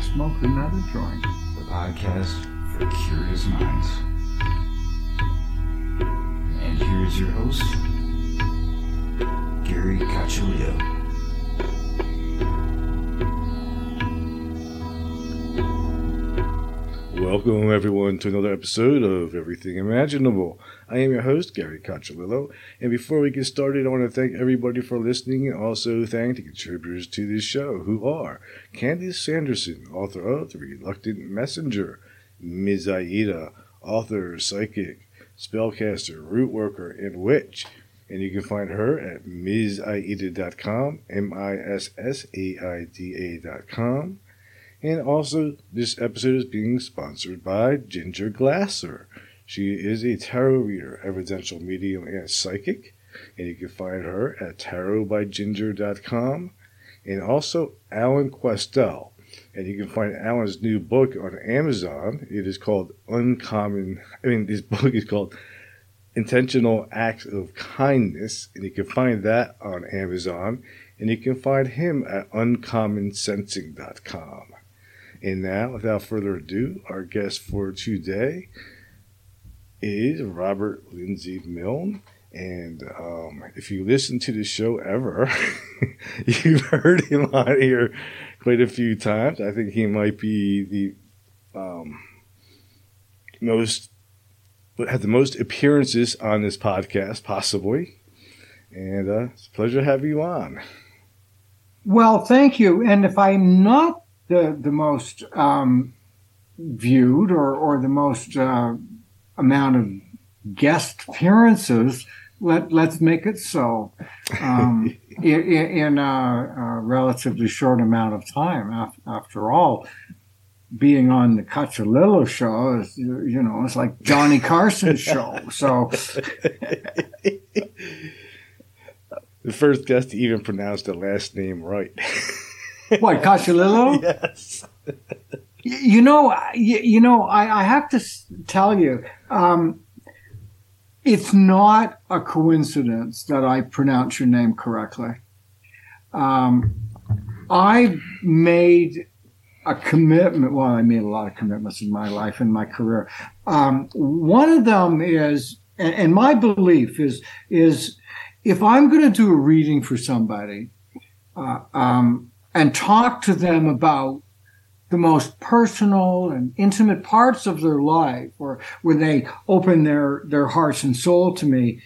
I smoke another joint. The podcast for curious minds. And here's your host, Gary Cacciolillo. Welcome, everyone, to another episode of Everything Imaginable. I am your host, Gary Cacciolillo, and before we get started, I want to thank everybody for listening and also thank the contributors to this show, who are Candice Sanderson, author of The Reluctant Messenger, Ms. Aida, author, psychic, spellcaster, root worker, and witch. And you can find her at MsAida.com, M I S S A I D A.com. And also, this episode is being sponsored by Ginger Glasser. She is a tarot reader, evidential medium, and psychic. And you can find her at tarotbyginger.com. And also, Alan Questel. And you can find Alan's new book on Amazon. It is called Uncommon. I mean, this book is called Intentional Acts of Kindness. And you can find that on Amazon. And you can find him at uncommonsensing.com. And now, without further ado, our guest for today is Robert Lindsy Milne. And um, if you listen to the show ever, you've heard him on here quite a few times. I think he might be the um, most, had the most appearances on this podcast, possibly. And uh, it's a pleasure to have you on. Well, thank you. And if I'm not the the most um, viewed or or the most uh, amount of guest appearances. Let let's make it so. Um, in, in a, a, relatively short amount of time. After all, being on the Cacciolillo show is you know it's like Johnny Carson's show. So. the first guest to even pronounce the last name right. what Cacciolillo? Yes. You know, you, you know, I, I, have to tell you, um, it's not a coincidence that I pronounce your name correctly. Um, I made a commitment. Well, I made a lot of commitments in my life and my career. Um, one of them is, and, and my belief is, is if I'm going to do a reading for somebody, uh, um, and talk to them about the most personal and intimate parts of their life or when they open their, their hearts and soul to me,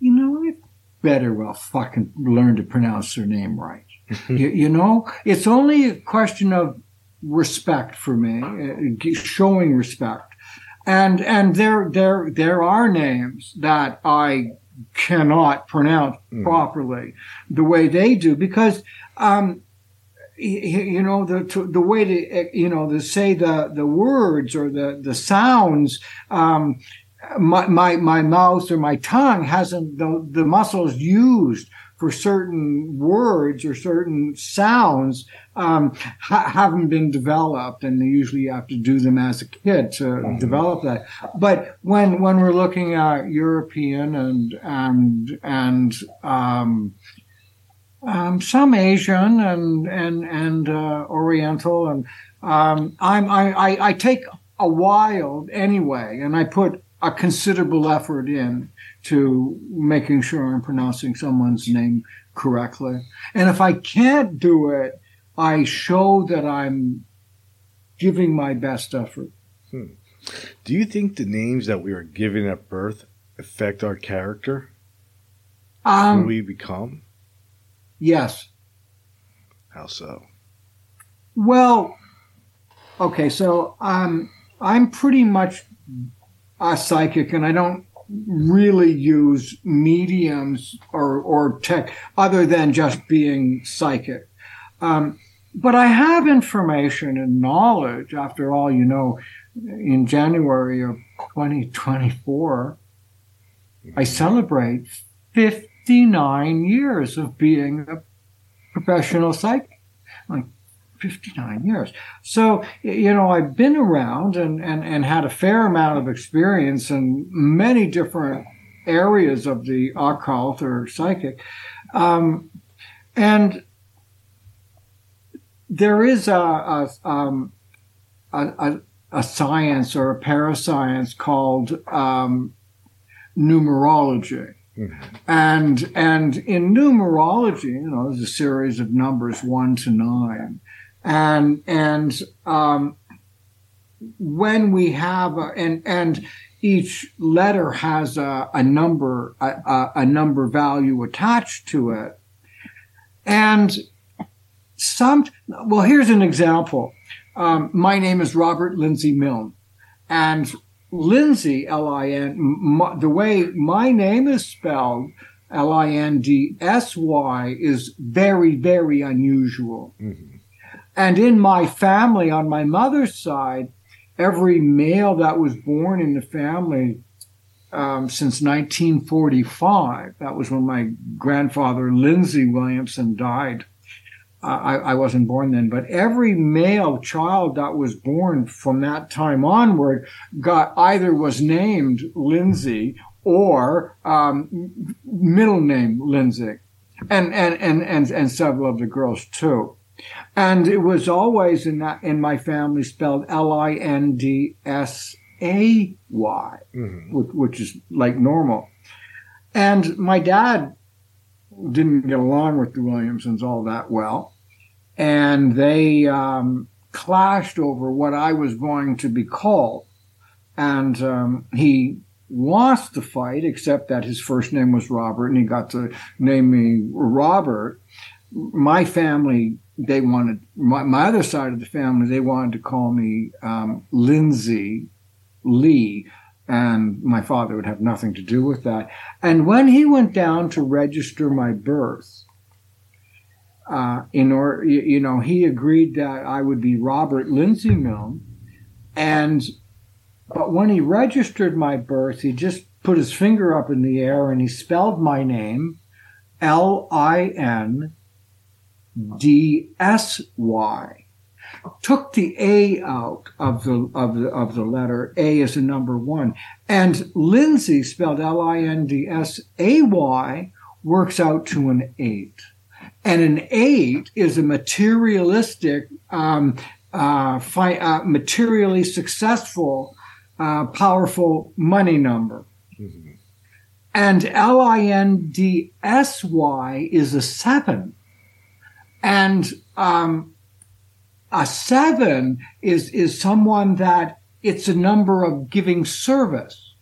you know, I better well fucking learn to pronounce their name right. you, you, know, it's only a question of respect for me, uh, showing respect. And, and there, there, there are names that I cannot pronounce mm. properly the way they do because, um, you know the to, the way to you know to say the the words or the the sounds um, my, my my mouth or my tongue hasn't the, the muscles used for certain words or certain sounds um, ha- haven't been developed, and they usually you have to do them as a kid to mm-hmm. develop that. But when when we're looking at European and and and um, um, some Asian and and and uh, Oriental, and um, I'm I, I, I take a while anyway, and I put a considerable effort in to making sure I'm pronouncing someone's name correctly. And if I can't do it, I show that I'm giving my best effort. Hmm. Do you think the names that we are given at birth affect our character? Um, Who we become? Yes. How so? Well, okay, so um, I'm pretty much a psychic, and I don't really use mediums or, or tech other than just being psychic. Um, but I have information and knowledge. After all, you know, in January of 2024, I celebrate 50 59 years of being a professional psychic. Like 59 years. So, you know, I've been around and, and, and had a fair amount of experience in many different areas of the occult or psychic. Um, and there is a a, um, a, a, science or a parascience called um, numerology. And and in numerology, you know, there's a series of numbers one to nine, and and um, when we have a, and and each letter has a, a number a, a, a number value attached to it, and some well here's an example. Um, my name is Robert Lindsy Milne, and Lindsy, L I N, the way my name is spelled, L-I-N-D-S-Y, is very, very unusual. And in my family, on my mother's side, every male that was born in the family um, since 1945, that was when my grandfather, Lindsay Williamson, died. I, I wasn't born then, but every male child that was born from that time onward got either was named Lindsay or um, middle name Lindsay, and, and and and and several of the girls too. And it was always in that in my family spelled L I N D S A Y, which, which is like normal. And my dad didn't get along with the Williamsons all that well. And they um, clashed over what I was going to be called. And um, he lost the fight, except that his first name was Robert and he got to name me Robert. My family, they wanted, my, my other side of the family, they wanted to call me um, Lindsay Lee and my father would have nothing to do with that. And when he went down to register my birth, uh, in order, you, know, he agreed that I would be Robert Lindsay Milne, and but when he registered my birth, he just put his finger up in the air and he spelled my name L I N D S Y took the A out of the of the of the letter. A is a number one, and Lindsay spelled L I N D S A Y works out to an eight, and an eight is a materialistic, um, uh, fi- uh, materially successful, uh, powerful money number. And L I N D S Y is a seven. And um, a seven is is someone that it's a number of giving service.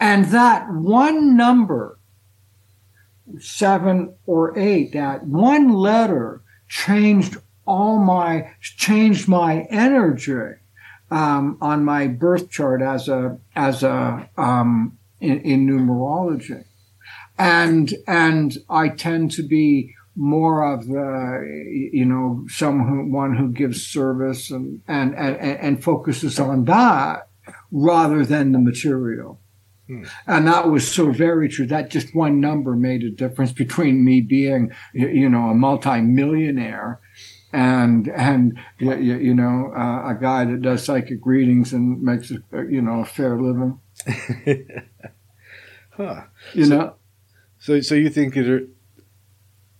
And that one number seven or eight that one letter changed all my changed my energy um, on my birth chart as a as a um, in, in numerology. And and i tend to be more of the, you know, someone who gives service and, and, and, and focuses on that rather than the material. And that was so very true. That just one number made a difference between me being, you know, a multimillionaire and, and, you, know, uh, a guy that does psychic readings and makes, a, you know, a fair living, Huh. you know. So, so you think it are,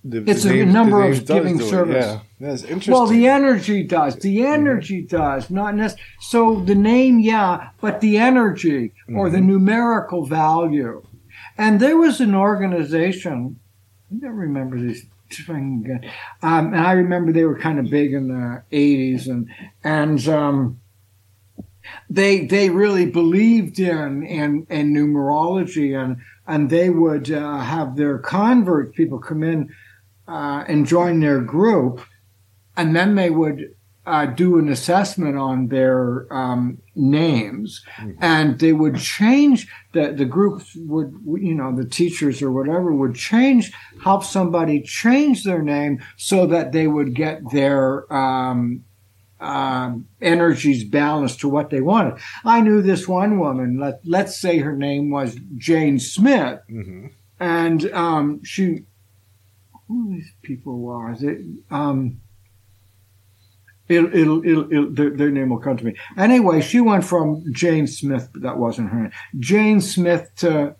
the, It's the a names- number of giving service. Yeah, that's interesting. Well, the energy does. The energy does. Not necessarily. So the name, yeah, but the energy or the numerical value. And there was an organization. I don't remember this. if again. Um, and I remember they were kind of big in the '80s, and and um, they they really believed in in, in numerology, and and they would uh, have their convert people come in uh, and join their group, and then they would uh, do an assessment on their um, names, and they would change the the groups would you know the teachers or whatever would change help somebody change their name so that they would get their um, um, energies balanced to what they wanted. I knew this one woman. Let let's say her name was Jane Smith, hmm and um, she who these people were. They, um, it'll, it'll, it'll, it'll, their, their name will come to me. Anyway, she went from Jane Smith, but that wasn't her name. Jane Smith to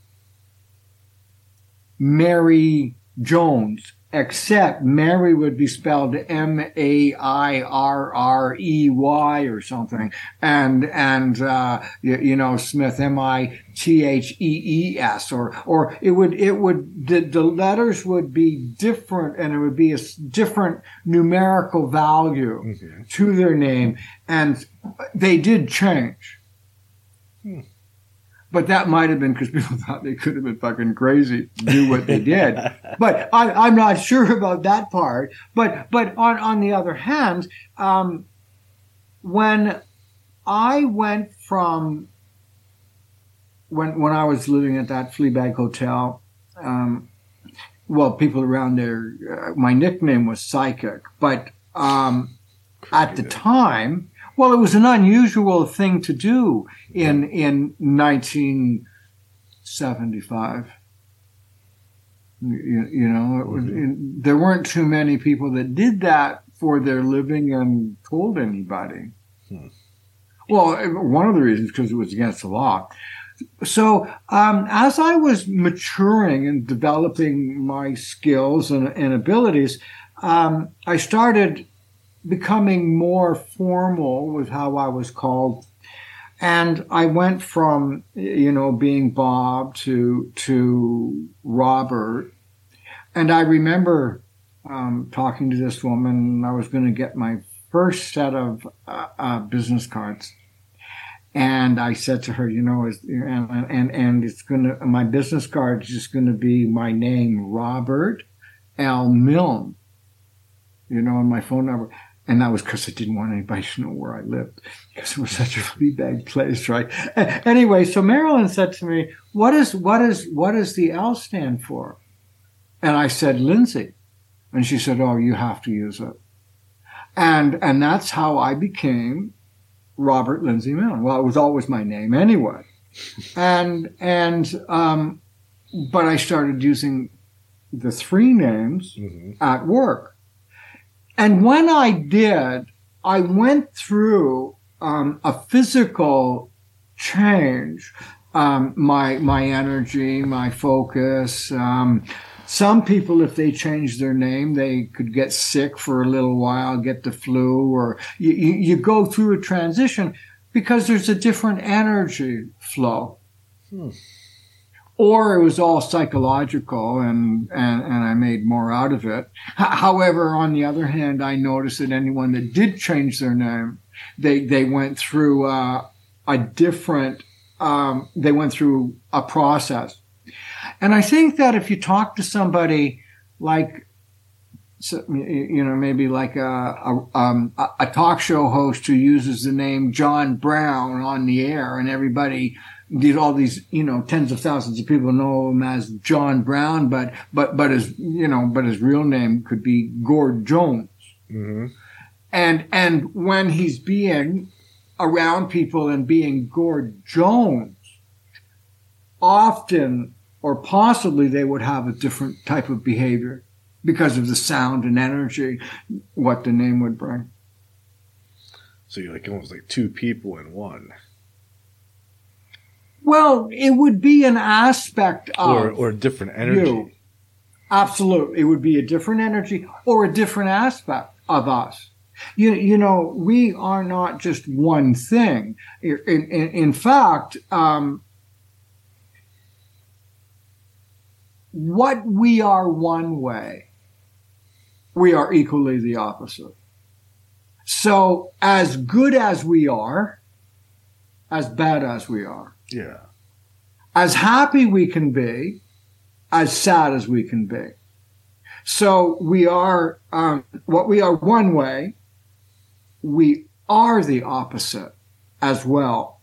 Mary Jones, except Mary would be spelled M A I R R E Y or something, and and uh, you, you know Smith M I T H E E S, or or it would it would the, the letters would be different, and it would be a different numerical value Mhm. to their name, and they did change. But that might have been because people thought they could have been fucking crazy, to do what they did. but I, I'm not sure about that part. But but on on the other hand, um, when I went from when when I was living at that Fleabag Hotel, um, well, people around there, uh, my nickname was Psychic, but um, at the time, well, it was an unusual thing to do in in 1975. You, you know, it was, Mhm. there weren't too many people that did that for their living and told anybody. Hmm. Well, one of the reasons because it was against the law. So, um, as I was maturing and developing my skills and, and abilities, um, I started becoming more formal with how I was called. And I went from, you know, being Bob to, to Robert. And I remember, um, talking to this woman. I was going to get my first set of, uh, uh, business cards. And I said to her, you know, is and, and, and it's going to, my business card is just going to be my name, Robert L. Milne, you know, and my phone number. And that was because I didn't want anybody to know where I lived because it was such a Fleabag place, right? Anyway, so Marilyn said to me, what is, what is, what does the L stand for? And I said, Lindsay. And she said, oh, you have to use it. And, and that's how I became Robert Lindsy Milne. Well, it was always my name anyway. And, and, um, but I started using the three names Mhm. at work. And when I did, I went through um, a physical change. Um, my my energy, my focus. Um, some people, if they change their name, they could get sick for a little while, get the flu, or you, you, go through a transition because there's a different energy flow. Hmm. Or it was all psychological and, and, and I made more out of it. However, on the other hand, I noticed that anyone that did change their name, they, they went through uh, a different, um, they went through a process. And I think that if you talk to somebody like, you know, maybe like a, a, um, a talk show host who uses the name John Brown on the air and everybody, these, all these, you know, tens of thousands of people know him as John Brown, but, but, but his, you know, but his real name could be Gord Jones Mhm. and and when he's being around people and being Gord Jones, often or possibly they would have a different type of behavior because of the sound and energy what the name would bring. So you're like almost like two people in one, Well, it would be an aspect of or or different energy. you. Absolutely. It would be a different energy or a different aspect of us. You, you know, we are not just one thing. In, in, in fact, um, what we are one way, we are equally the opposite. So as good as we are, as bad as we are, Yeah. as happy we can be, as sad as we can be. So we are, um, what we are one way, we are the opposite as well,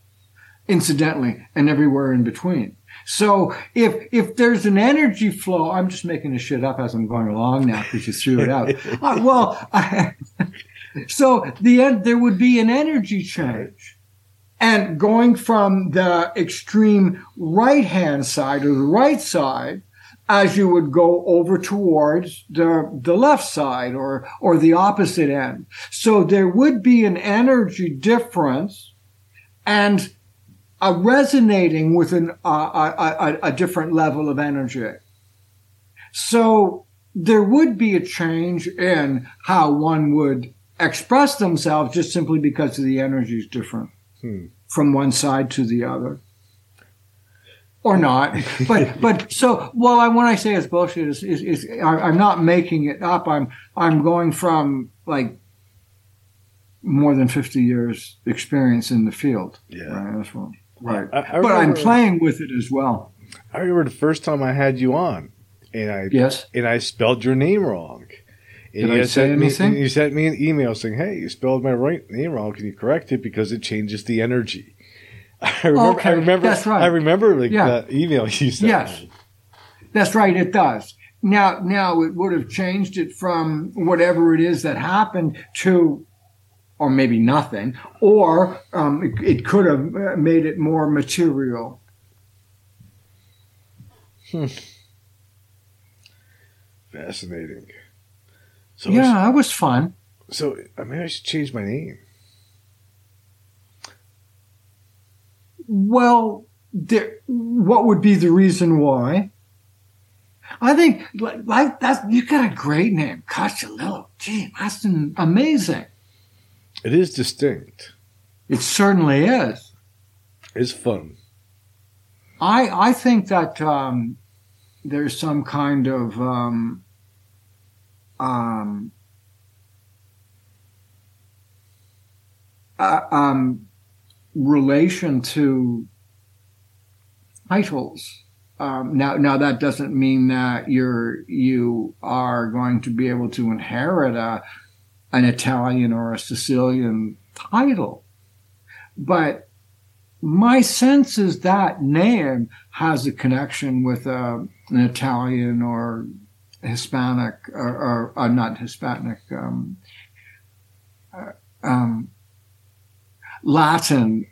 incidentally, and everywhere in between. So if, if there's an energy flow, I'm just making this shit up as I'm going along now because you threw it out. Uh, well, I, so the end, there would be an energy change. And going from the extreme right hand side or the right side, as you would go over towards the, the left side or, or the opposite end. So there would be an energy difference and a resonating with an, uh, a, a, a different level of energy. So there would be a change in how one would express themselves just simply because the energy is different Hmm. from one side to the other. Or not, but but so well. I when I say it's bullshit, is, is, is I- I'm not making it up. I'm I'm going from like more than fifty years experience in the field. Yeah. Right, that's what, right. I, I but I'm playing with it as well. I remember the first time I had you on, and I Yes. and I spelled your name wrong. And Did you I say sent me- anything? you sent me an email saying, "Hey, you spelled my right name wrong. Can you correct it because it changes the energy?" I remember. Okay, I remember. that's right. I remember like Yeah. that email you sent. Yes. me. That's right, it does. Now, now it would have changed it from whatever it is that happened to, or maybe nothing, or um, it, it could have uh, made it more material. Hmm. Fascinating. So yeah, that was fun. So I mean, I should change my name. Well, there, what would be the reason why? I think like, like that's you got a great name, Cacciolillo. Gee, that's an- amazing. It is distinct. It certainly is. It's fun. I I think that um, there's some kind of um, um, uh, um, relation to titles. Um, now, now that doesn't mean that you're you are going to be able to inherit a an Italian or a Sicilian title, but my sense is that name has a connection with uh, an Italian or Hispanic or, or, or not Hispanic, um, uh, um, Latin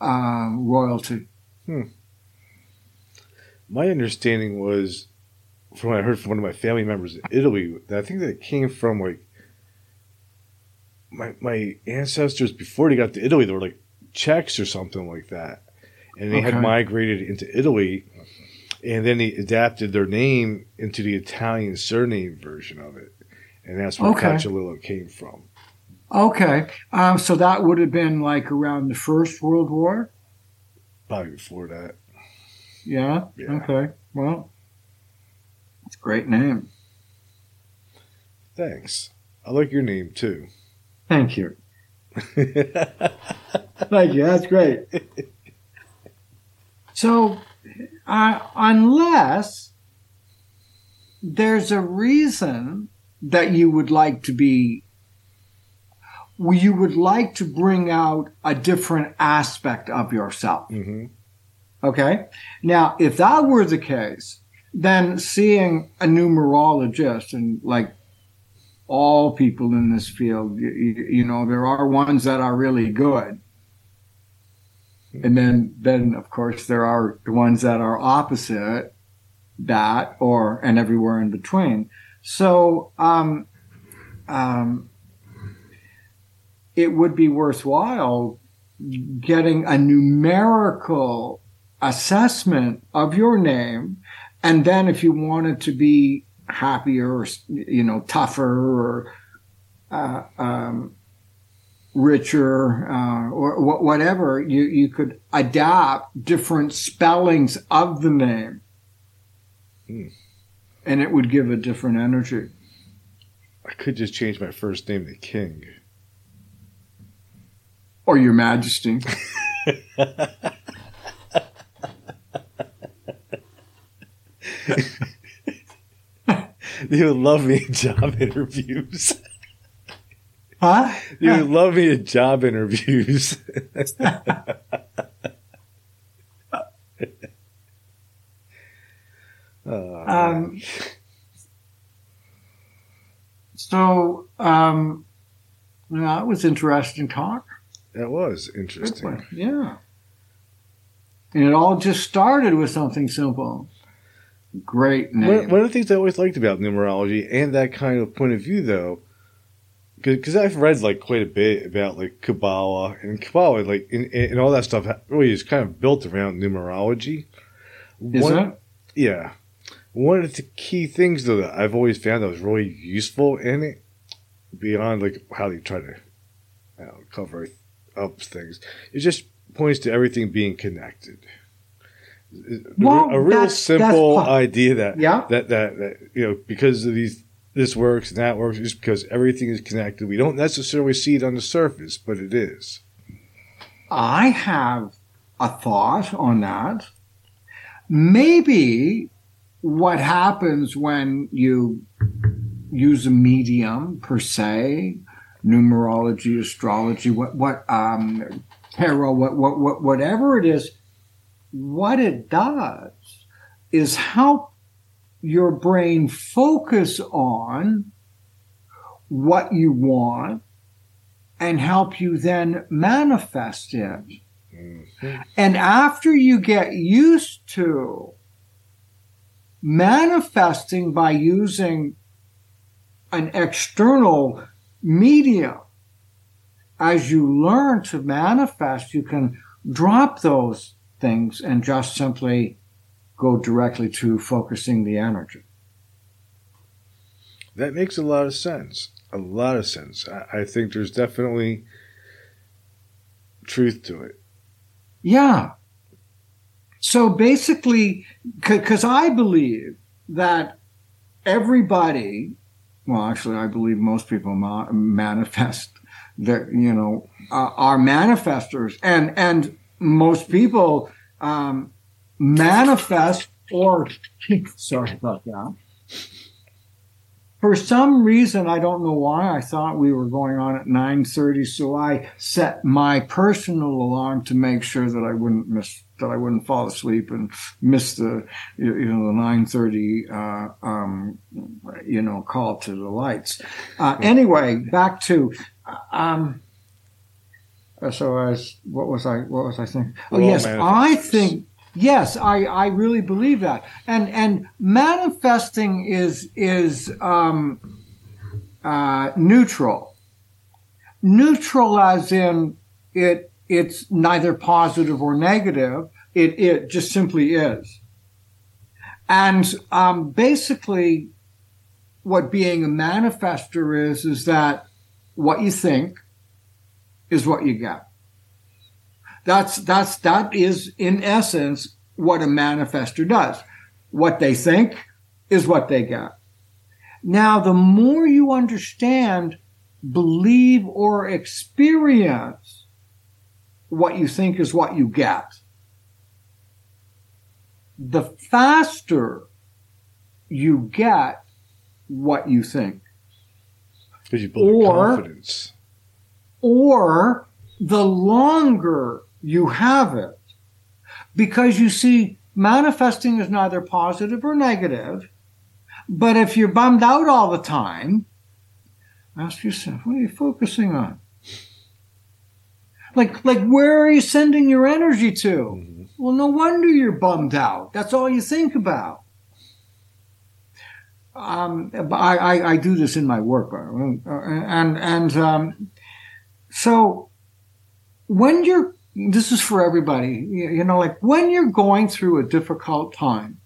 uh, royalty. My understanding was, from what I heard from one of my family members in Italy, that I think that it came from like my my ancestors before they got to Italy. They were like Czechs or something like that, and they had migrated into Italy, and then they adapted their name into the Italian surname version of it, and that's where Okay. Cacciolillo came from. Okay, um, so that would have been like around the First World War. Probably before that. Yeah. Yeah. Okay. Well, it's a great name. Thanks. I like your name too. Thank you. Thank you. That's great. So, uh, unless there's a reason that you would like to be, you would like to bring out a different aspect of yourself. hmm Okay. Now, if that were the case, then seeing a numerologist and like all people in this field, you, you know, there are ones that are really good. And then, then of course there are the ones that are opposite that or, and everywhere in between. So, um, um, it would be worthwhile getting a numerical assessment of your name. And then if you wanted to be happier or, you know, tougher or, uh, um, richer, uh, or wh- whatever, you, you could adapt different spellings of the name. Hmm. And it would give a different energy. I could just change my first name to King. Or your majesty. They would love me in job interviews. Huh? You love me at job interviews. Oh, Um, so, um, yeah, that was interesting talk. that was interesting. Yeah. And it all just started with something simple. Great name. One, one of the things I always liked about numerology and that kind of point of view, though, because I've read like quite a bit about like Kabbalah and Kabbalah, like and, and all that stuff really is kind of built around numerology. Is One- it? Yeah. one of the key things though that I've always found that was really useful in it, beyond like how they try to you know, cover up things, it just points to everything being connected. Well, a real that's- simple that's idea that, Yeah. that that that you know because of these this works and that works just because everything is connected. We don't necessarily see it on the surface, but it is. I have a thought on that. Maybe what happens when you use a medium per se, numerology, astrology, what what um tarot, what what what whatever it is, what it does is help your brain focus on what you want and help you then manifest it. Mhm. And after you get used to manifesting by using an external medium, as you learn to manifest, you can drop those things and just simply go directly to focusing the energy. That makes a lot of sense. A lot of sense. I, I think there's definitely truth to it. Yeah. So basically, because I believe that everybody, well, actually, I believe most people ma- manifest that, you know, uh, are manifestors, and and most people um, manifest or sorry about that. For some reason, I don't know why, I thought we were going on at 9:30, so I set my personal alarm to make sure that I wouldn't miss that I wouldn't fall asleep and miss the you know the 9:30 uh, um, you know call to the lights. Uh, anyway, back to um, so as what was I what was I thinking? Oh all yes, I think yes, I I really believe that, and and manifesting is is um, uh, neutral. Neutral as in it it's neither positive or negative. It it just simply is. And um, basically, what being a manifester is is that what you think is what you get. That's that's that is in essence what a manifester does. What they think is what they get. Now, the more you understand, believe, or experience what you think is what you get, the faster you get what you think. Because you build Or- confidence. or the longer you have it. Because you see, manifesting is neither positive or negative. But if you're bummed out all the time, ask yourself, what are you focusing on? Like, like, where are you sending your energy to? Mhm. Well, no wonder you're bummed out. That's all you think about. Um, but I, I, I do this in my work, uh, and and um, so when you're this is for everybody, you know, like when you're going through a difficult time,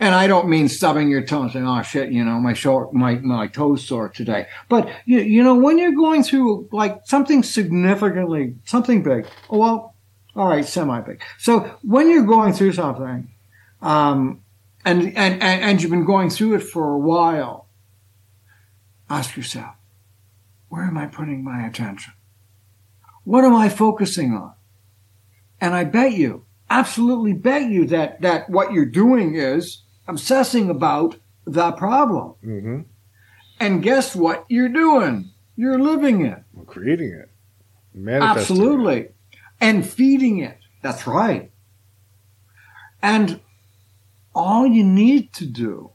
and I don't mean stubbing your toe and saying, "Oh shit," you know, my short, my my toes sore today. But you, you know, when you're going through like something significantly, something big. Well, all right, semi big. So when you're going through something, um, and, and and and you've been going through it for a while, ask yourself, where am I putting my attention? What am I focusing on? And I bet you, absolutely bet you that that what you're doing is obsessing about the problem. Mm-hmm. And guess what you're doing? You're living it. We're creating it. Manifesting it. Absolutely. And feeding it. That's right. And all you need to do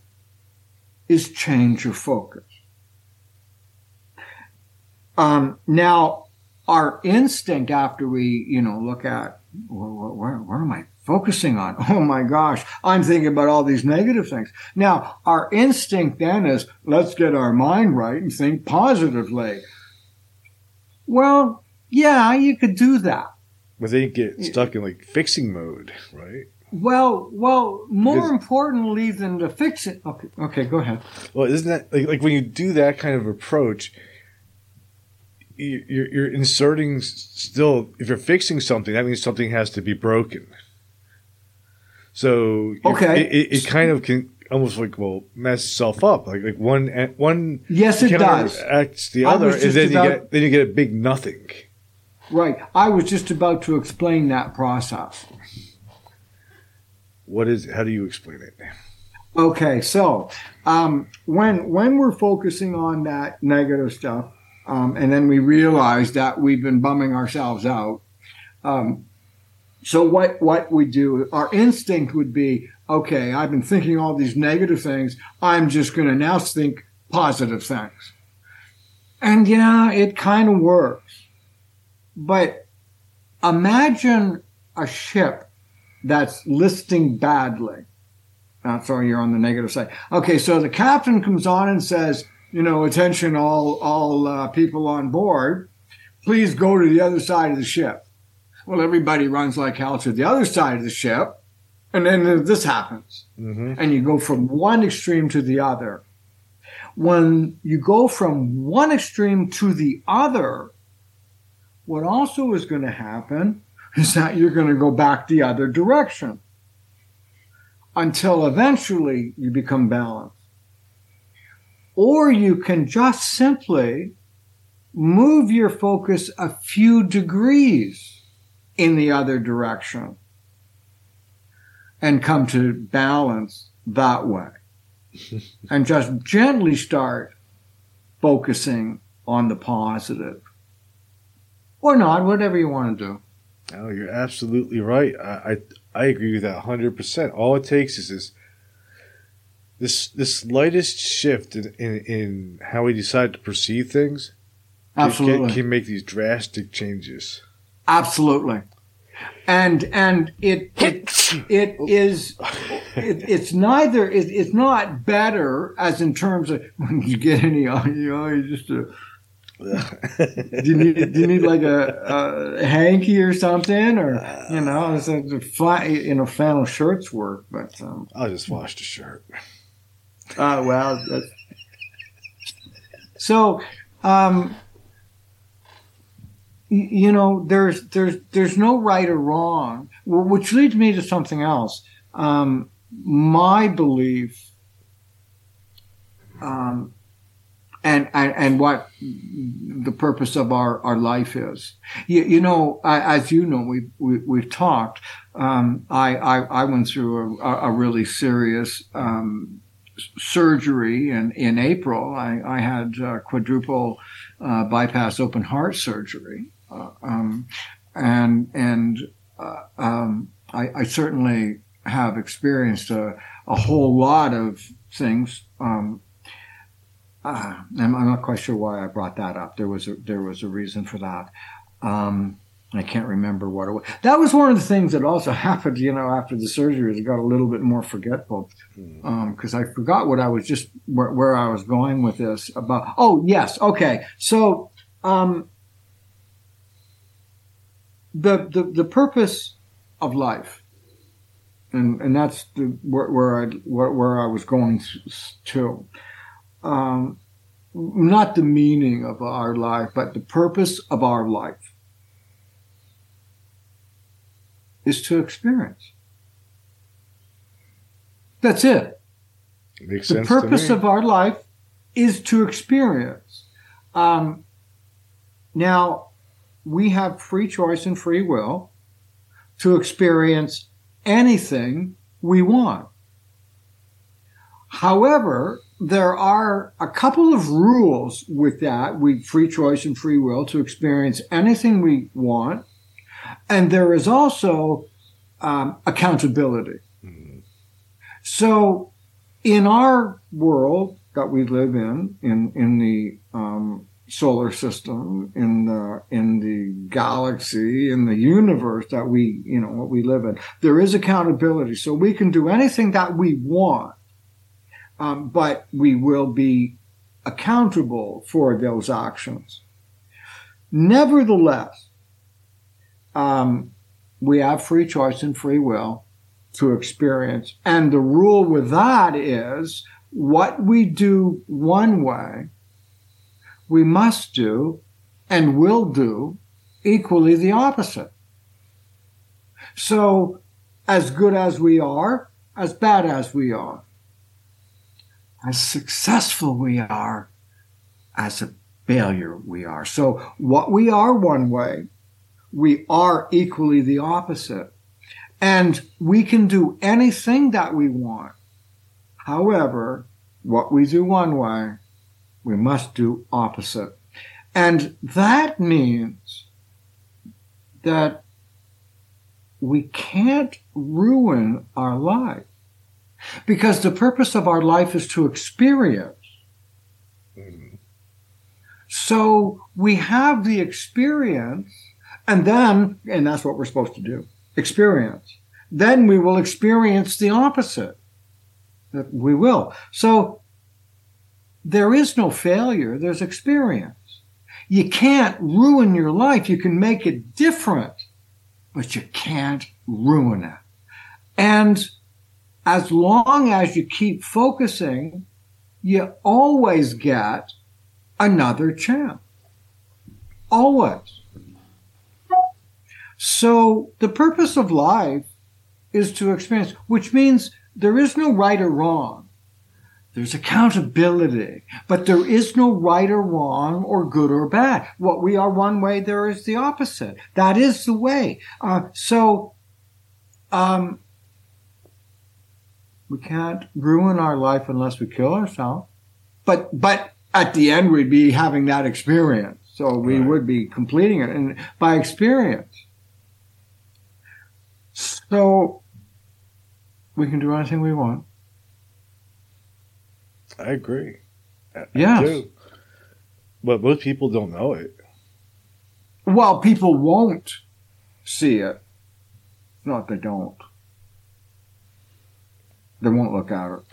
is change your focus. Um, now, our instinct after we, you know, look at where, where, where am I focusing on? Oh my gosh, I'm thinking about all these negative things. Now, our instinct then is let's get our mind right and think positively. Well, yeah, you could do that. But they get stuck in like fixing mode, right? Well, well, more Because- importantly than to fix it. Okay, okay, go ahead. Well, isn't that like, like when you do that kind of approach, you- you're, you're inserting still, if you're fixing something, that means something has to be broken. So Okay. it, it, it kind of can almost like well mess itself up. Like like one one Yes, it does. acts the other, and then you get then you get a big nothing. Right. I was just about to explain that process. What is? How do you explain it? Okay, so um, when when we're focusing on that negative stuff, um, and then we realize that we've been bumming ourselves out. Um, so what what we do? Our instinct would be, okay, I've been thinking all these negative things. I'm just going to now think positive things, and yeah, it kind of works. But imagine a ship that's listing badly. Uh, sorry, you're on the negative side. Okay, so the captain comes on and says, you know, attention, all all uh, people on board, please go to the other side of the ship. Well, everybody runs like hell to the other side of the ship, and then this happens, Mm-hmm. and you go from one extreme to the other. When you go from one extreme to the other, what also is going to happen is that you're going to go back the other direction until eventually you become balanced. Or you can just simply move your focus a few degrees in the other direction and come to balance that way. and just gently start focusing on the positive. Or not, whatever you want to do. Oh, you're absolutely right. I, I I agree with that hundred percent. All it takes is this this this slightest shift in, in, in how we decide to perceive things can- Absolutely. can, can make these drastic changes. Absolutely. And and it it it is it, it's neither it, it's not better as in terms of when you get any you know you just uh, do you need do you need like a, a hanky or something or you know it's a, flat you know flannel shirts work but um, I'll just wash the shirt. Uh, well, that's... so um, you know, there's there's there's no right or wrong, which leads me to something else. Um, my belief, um, and, and and what the purpose of our, our life is. You, you know, I, as you know, we, we we've talked. Um, I, I I went through a, a really serious um, surgery in, in April. I, I had uh, quadruple uh, bypass open heart surgery, uh, um, and and uh, um, I, I certainly have experienced a, a whole lot of things. Um, uh, I'm, I'm not quite sure why I brought that up. There was a, there was a reason for that. Um, I can't remember what it was. That was one of the things that also happened, you know, after the surgery. is I got a little bit more forgetful because I forgot what I was just where, where I was going with this about. Oh yes, okay. So um, the, the the purpose of life, and and that's the where, where I where, where I was going to. Um, not the meaning of our life, but the purpose of our life is to experience. That's it. Makes The sense. purpose to me. of our life is to experience. Um, now, we have free choice and free will to experience anything we want. However, there are a couple of rules with that. We free choice and free will to experience anything we want, and there is also um, accountability. So, in our world that we live in, in in the um, solar system, in the in the galaxy, in the universe that we you know what we live in, there is accountability. So we can do anything that we want, um, but we will be accountable for those actions. Nevertheless, um, we have free choice and free will to experience. And the rule with that is what we do one way, we must do and will do equally the opposite. So, as good as we are, as bad as we are, as successful we are, as a failure we are. So, what we are one way, we are equally the opposite. And we can do anything that we want. However, what we do one way, we must do opposite. And that means that we can't ruin our life because the purpose of our life is to experience. Mhm. So we have the experience and then, and that's what we're supposed to do, experience. Then we will experience the opposite. We will. So there is no failure. There's experience. You can't ruin your life. You can make it different, but you can't ruin it. And as long as you keep focusing, you always get another chance. Always. So the purpose of life is to experience, which means there is no right or wrong. There's accountability, but there is no right or wrong or good or bad. What we are one way, there is the opposite. That is the way. Uh, so, um, we can't ruin our life unless we kill ourselves. But, but at the end, we'd be having that experience. So we Right. would be completing it and by experience. So we can do anything we want. I agree. I- I Yes. do. But most people don't know it. Well, people won't see it. Not they don't. They won't look at it.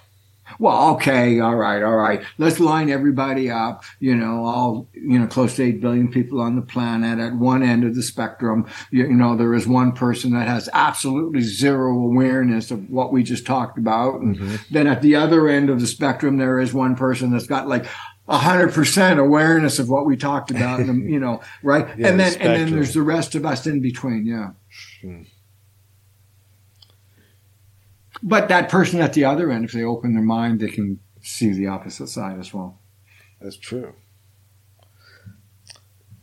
Well, okay, all right, all right. Let's line everybody up. You know, all you know, close to eight billion people on the planet. At one end of the spectrum, you, you know, there is one person that has absolutely zero awareness of what we just talked about, and then at the other end of the spectrum, there is one person that's got like a hundred percent awareness of what we talked about, and, you know, right? Yeah, and the then and then there's the rest of us in between, yeah. Hmm. But that person at the other end, if they open their mind, they can see the opposite side as well. That's true.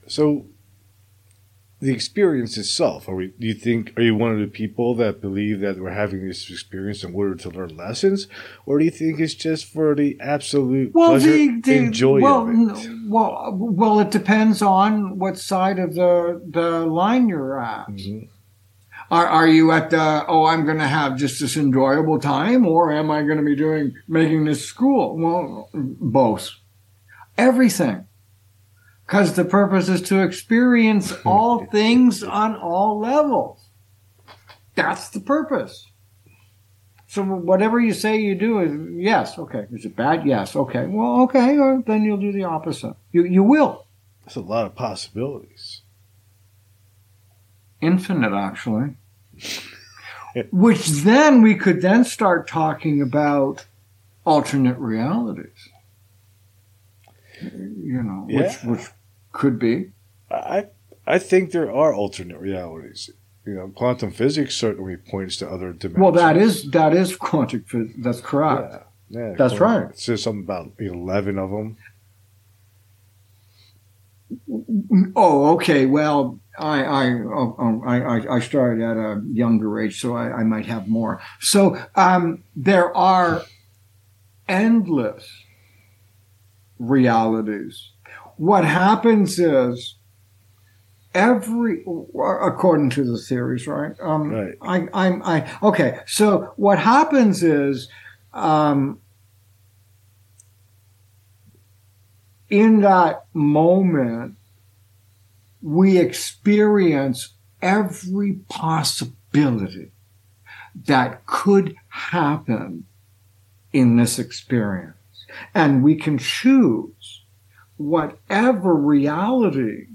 So, the experience itself, are we, do you think, are you one of the people that believe that we're having this experience in order to learn lessons? Or do you think it's just for the absolute pleasure and joy well, of it? well, well, it depends on what side of the the line you're at. Mhm. Are, are you at the, oh, I'm going to have just this enjoyable time, or am I going to be doing, making this school? Well, both. Everything. Because the purpose is to experience all things on all levels. That's the purpose. So whatever you say you do is yes, okay. Is it bad? Yes, okay. Well, okay, or then you'll do the opposite. You you will. That's a lot of possibilities. Infinite actually which then we could then start talking about alternate realities you know which Yeah. which could be I I think there are alternate realities. You know, quantum physics certainly points to other dimensions. well that is that is quantum physics that's correct Yeah, yeah, That's right. It says something about eleven of them. oh okay well I I, oh, oh, I I I started at a younger age, so I, I might have more. So um, there are endless realities. What happens is every, according to the theories, right? Um, Right. I, I'm, I, okay. So what happens is, um, in that moment, we experience every possibility that could happen in this experience. And we can choose whatever reality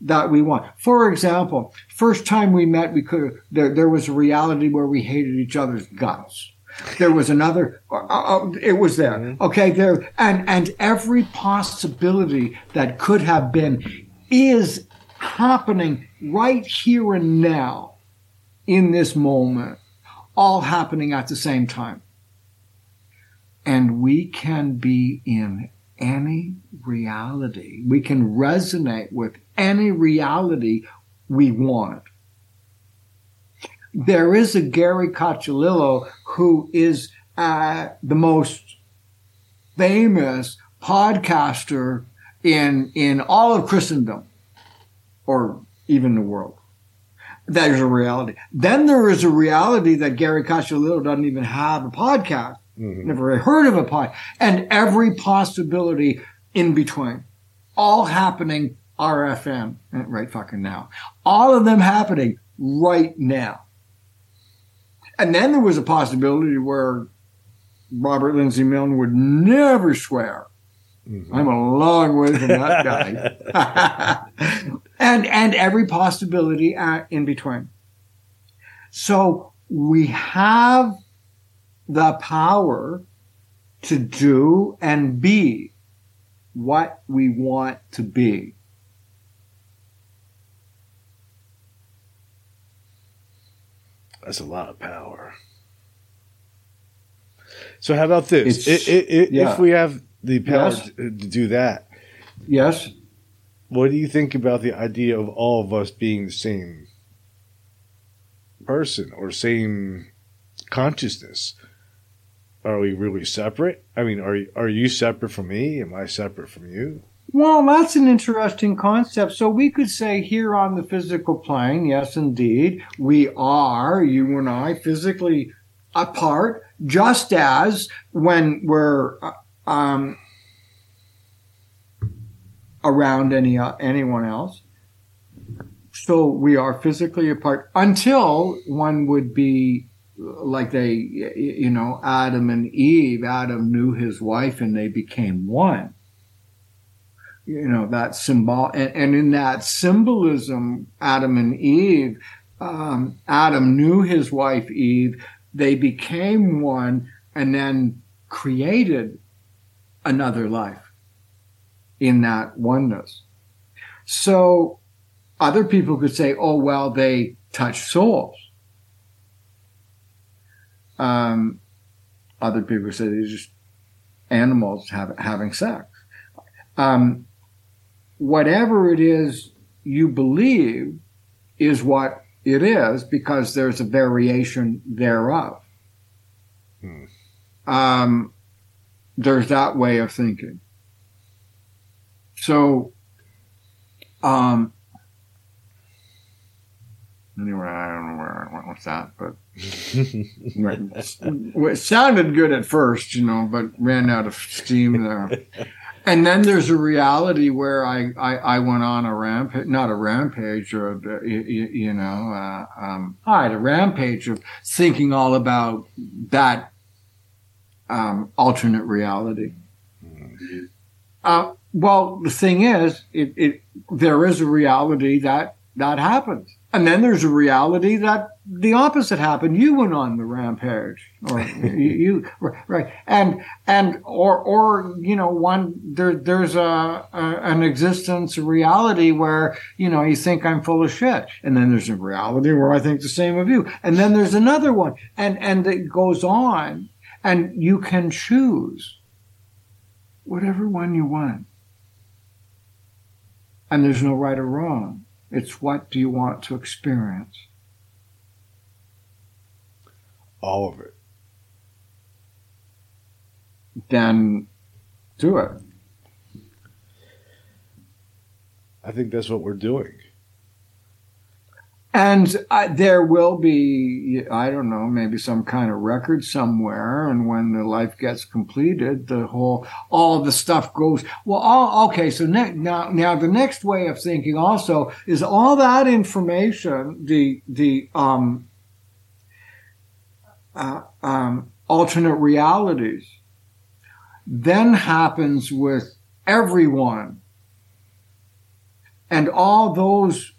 that we want. For example, first time we met, we could there there was a reality where we hated each other's guts. There was another. Uh, uh, it was there. Okay, there and and every possibility that could have been is happening right here and now, in this moment, all happening at the same time, and we can be in any reality. We can resonate with any reality we want. There is a Gary Cacciolillo who is uh, the most famous podcaster in in all of Christendom, or even the world. That is a reality. Then there is a reality that Gary Cacciolillo doesn't even have a podcast. Mm-hmm. Never heard of a pod, and every possibility in between, all happening RFM right fucking now. All of them happening right now. And then there was a possibility where Robert Lindsy Milne would never swear. Mm-hmm. I'm a long way from that guy. and and every possibility uh, in between. So we have the power to do and be what we want to be. That's a lot of power. So how about this? It's- I- I- I- yeah. If we have the power Yes. to do that, Yes? What do you think about the idea of all of us being the same person or same consciousness? Are we really separate? I mean, are are you separate from me? Am I separate from you? Well, that's an interesting concept. So we could say here on the physical plane, yes, indeed, we are, you and I, physically apart, just as when we're uh, um, around any uh, anyone else. So we are physically apart until one would be like they, you know, Adam and Eve. Adam knew his wife and they became one you know that symbol and, and in that symbolism adam and eve um, adam knew his wife eve they became one and then created another life in that oneness so other people could say oh well they touch souls um, other people say they're just animals have, having sex um, whatever it is you believe is what it is because there's a variation thereof. Hmm. Um, there's that way of thinking. So, um, anyway, I don't know where I went with that, but Right. it sounded good at first, you know, but ran out of steam there. And then there's a reality where I, I, I went on a rampage, not a rampage, or a, you, you know, uh, um, I had a rampage of thinking all about that um, alternate reality. Uh, well, the thing is, it, it there is a reality that that happens, and then there's a reality that the opposite happened. You went on the rampage, or you, you right, and and or or you know one there there's a, a an existence, a reality where you know you think I'm full of shit, and then there's a reality where I think the same of you, and then there's another one, and and it goes on, and you can choose whatever one you want. And there's no right or wrong. It's what do you want to experience? All of it. Then do it. I think that's what we're doing. And uh, there will be, I don't know, maybe some kind of record somewhere. And when the life gets completed, the whole, all the stuff goes, well, all, okay. So ne- now, now the next way of thinking also is all that information, the, the, um, uh, um, alternate realities then happens with everyone and all those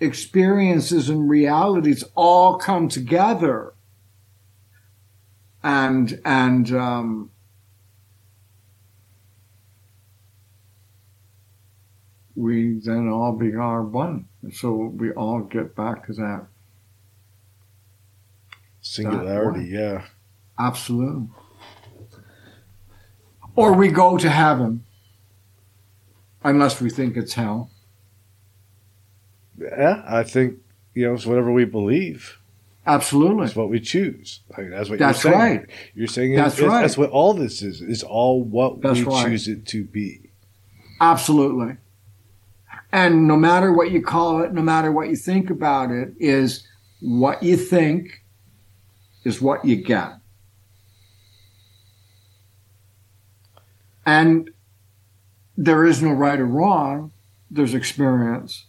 experiences and realities all come together. And and um, we then all become one. And so we all get back to that. Singularity, yeah. absolute or we go to heaven unless we think it's hell Yeah, I think, you know, it's whatever we believe. absolutely It's what we choose. Like, that's what That's you're saying. right. You're saying That's right. that's what all this is. It's all what That's we right. choose it to be. Absolutely. And no matter what you call it, no matter what you think about it, is what you think is what you get. And there is no right or wrong, there's experience.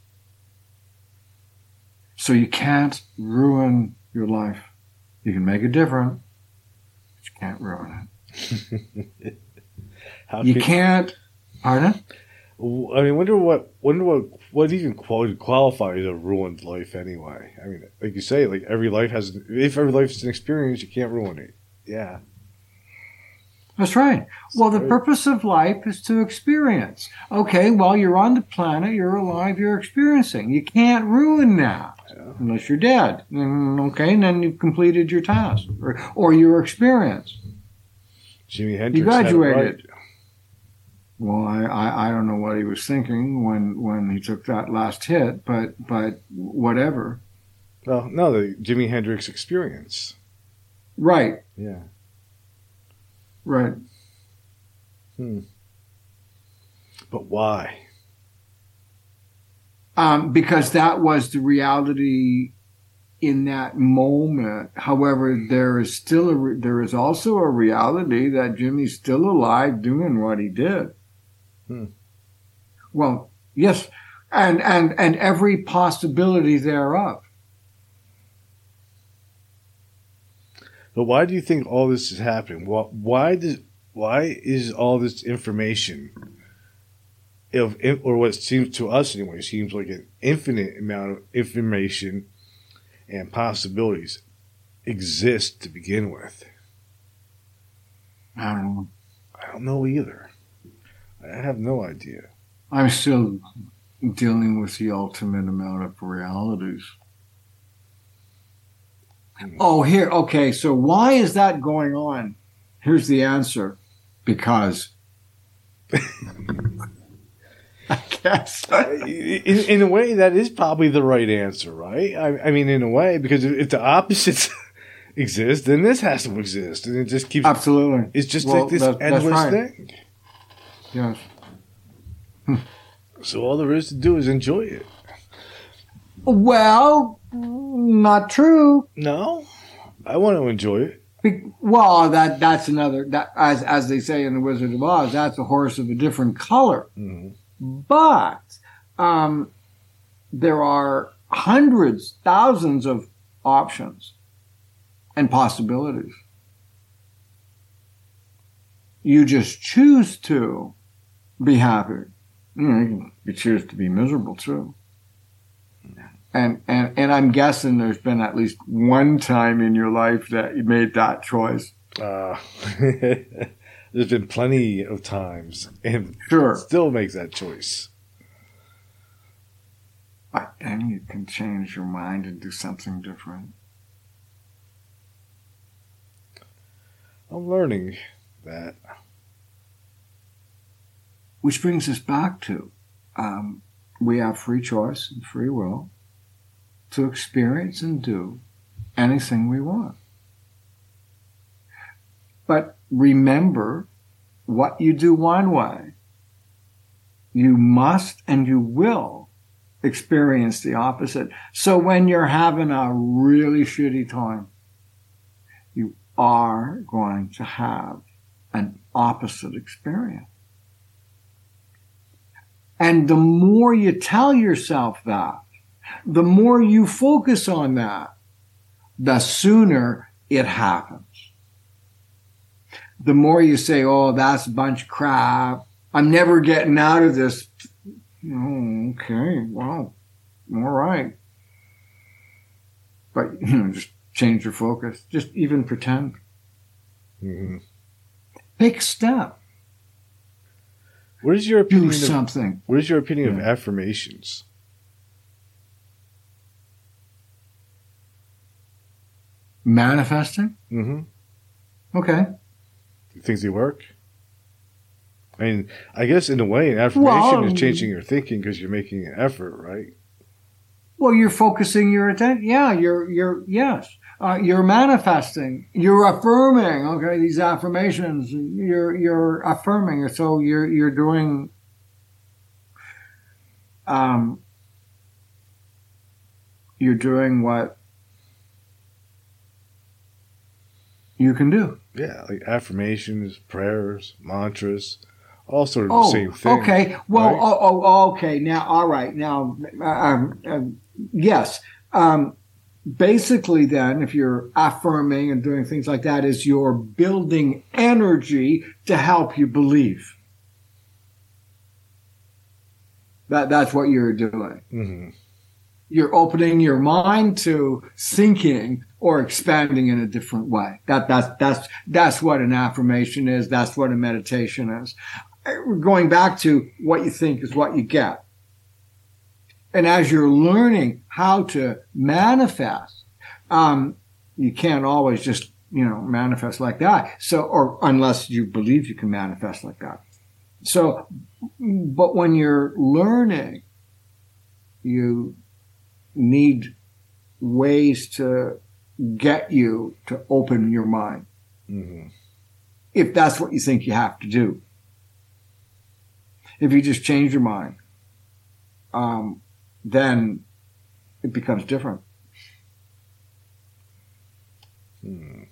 So you can't ruin your life. You can make it different, but you can't ruin it. How You can- can't, pardon? I mean, wonder what, wonder what, what even qual- qualifies a ruined life anyway. I mean, like you say, like every life has, if every life is an experience, you can't ruin it. Yeah. That's right. Well, the Right. purpose of life is to experience. Okay, well, you're on the planet, you're alive, you're experiencing. You can't ruin that unless you're dead. Mm, Okay, and then you've completed your task or, or your experience. Jimi Hendrix. had it graduated. right. Well, I, I, I don't know what he was thinking when, when he took that last hit, but but whatever. Well, no, the Jimi Hendrix experience. Right, Yeah. right. Hmm. But why? Um, because that was the reality in that moment. However, there is still a re- there is also a reality that Jimmy's still alive doing what he did. Hmm. Well, yes, and and and every possibility thereof. But why do you think all this is happening? Why, why does why is all this information, of or what seems to us anyway, seems like an infinite amount of information and possibilities exist to begin with? I don't know. I don't know either. I have no idea. I'm still dealing with the ultimate amount of realities. Hmm. Oh, here. Okay, so why is that going on? Here's the answer. Because. I guess. in, in a way, that is probably the right answer, right? I, I mean, in a way, because if, if the opposites exist, then this has to exist, and it just keeps. Absolutely. It's just Well, like this that- endless right. thing. Yes. So all there is to do is enjoy it. Well, not true. No, I want to enjoy it. Be- Well, that that's another that as as they say in the Wizard of Oz, that's a horse of a different color. Mhm. But um, there are hundreds, thousands of options and possibilities. You just choose to be happy. You, know, you can- choose to be miserable too. And, and and I'm guessing there's been at least one time in your life that you made that choice. Uh, there's been plenty of times, and Sure. still makes that choice. But then you can change your mind and do something different. I'm learning that. Which brings us back to um, we have free choice and free will to experience and do anything we want. But remember what you do one way, you must and you will experience the opposite. So when you're having a really shitty time, you are going to have an opposite experience. And the more you tell yourself that, the more you focus on that, the sooner it happens. The more you say, oh, that's a bunch of crap. I'm never getting out of this Oh, okay. well, All right. But you know, just change your focus. Just even pretend. hmm Take a step. What is your Do opinion? Of, something. what is your opinion of affirmations? Manifesting. hmm Okay. You think they work? I mean, I guess in a way, an affirmation Well, is changing your thinking because you're making an effort, right? Well, you're focusing your attention. Yeah, you're you're yes. Uh, you're manifesting. You're affirming. Okay, these affirmations. You're you're affirming. So you're you're doing. Um. You're doing what you can do. Yeah, like affirmations, prayers, mantras, all sort of Oh, the same thing. okay. Well, right? oh, oh, okay. Now, all right. Now, um, um, yes. Um, basically, then, if you're affirming and doing things like that, is you're building energy to help you believe. That that's what you're doing. hmm You're opening your mind to thinking or expanding in a different way. That that's that's that's what an affirmation is. That's what a meditation is. Going back to what you think is what you get. And as you're learning how to manifest, um, you can't always just you know manifest like that. So, or unless you believe you can manifest like that. So, but when you're learning, you need ways to get you to open your mind hmm if that's what you think you have to do. If you just change your mind, um, then it becomes different. Hmm.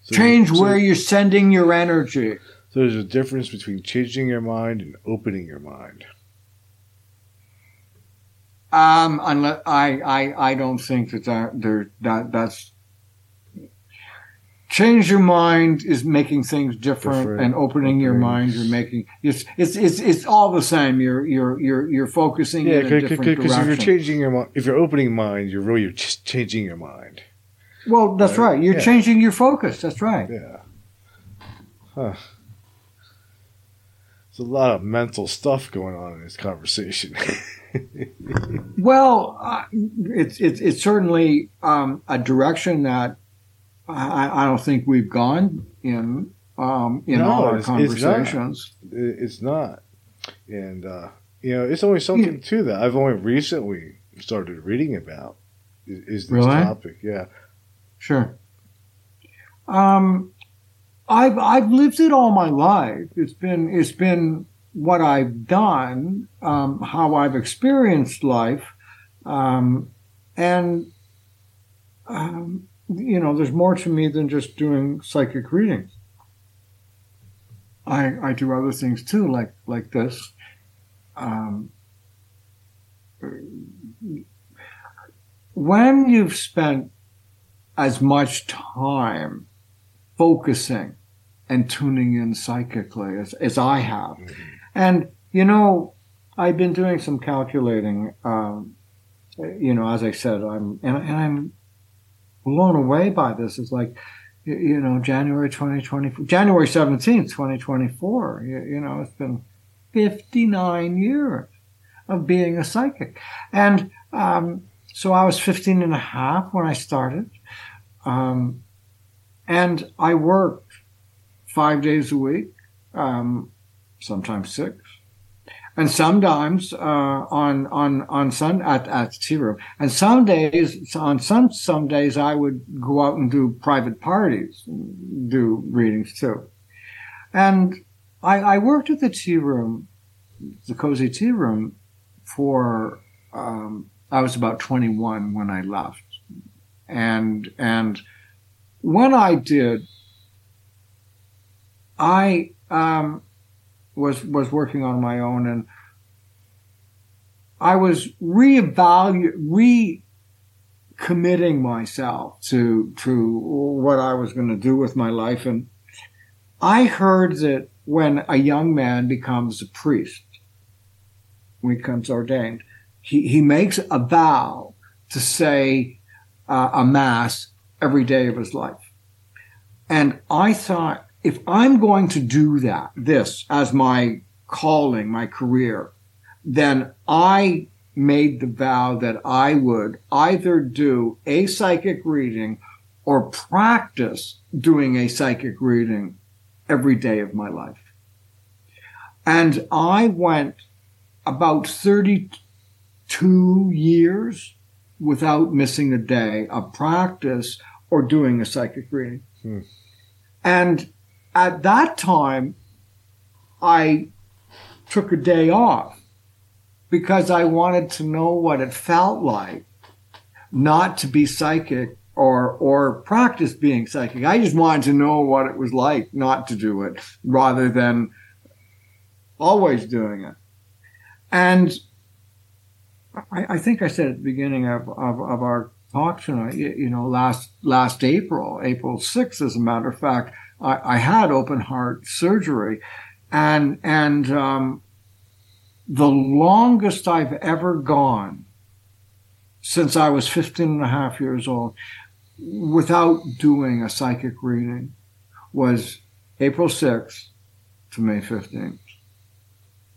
So- Change so- where you're sending your energy. So there's a difference between changing your mind and opening your mind. Um, unless I, I, I don't think that that there that that's change your mind is making things different, Different. and opening your mind you're making it's it's it's it's all the same. You're you're you're you're focusing Yeah, in a different because if you're changing your mind, if you're opening mind, you're really just changing your mind. well, that's Right. right. You're Yeah. changing your focus. That's right. Yeah. Huh. There's a lot of mental stuff going on in this conversation. Well, uh, it's it's it's certainly um, a direction that I, I don't think we've gone in um, in No, all our it's- it's not. conversations. It's not. And, uh, you know, it's only something to that. I've only recently started reading about is, is this Really? topic. Yeah. Sure. Um, I've I've lived it all my life. It's been it's been what I've done, um, how I've experienced life, um, and um, you know, there's more to me than just doing psychic readings. I I do other things too, like like this. Um, when you've spent as much time focusing and tuning in psychically as, as I have. And, you know, I've been doing some calculating. Um, you know, as I said, I'm, and, and I'm blown away by this. It's like, you, know, January 2024, January 17th, 2024, you, you know, it's been 59 years of being a psychic. And, um, so I was 15 and a half when I started. Um, and I worked five days a week, um, sometimes six. And sometimes uh, on on on sun at at room, and some days on some some days I would go out and do private parties, do readings too. And I, I worked at the tea room, the cozy tea room, for um, I was about 21 when I left. And, and when I did, I, um, was, was working on my own and I was reevaluating, recommitting myself to, to what I was going to do with my life. And I heard that when a young man becomes a priest, when he becomes ordained. He, he makes a vow to say uh, a mass every day of his life. And I thought, if I'm going to do that, this as my calling, my career, then I made the vow that I would either do a psychic reading or practice doing a psychic reading every day of my life. And I went about 32 years without missing a day of practice or doing a psychic reading. Hmm. And at that time, I took a day off because I wanted to know what it felt like not to be psychic or or practice being psychic. I just wanted to know what it was like not to do it rather than always doing it. And I, I think I said at the beginning of, of, of our talk tonight, you, you, know, last last April, April 6th, as a matter of fact, I, I had open heart surgery and and um, the longest I've ever gone since I was 15 and a half years old without doing a psychic reading was April 6th to May 15th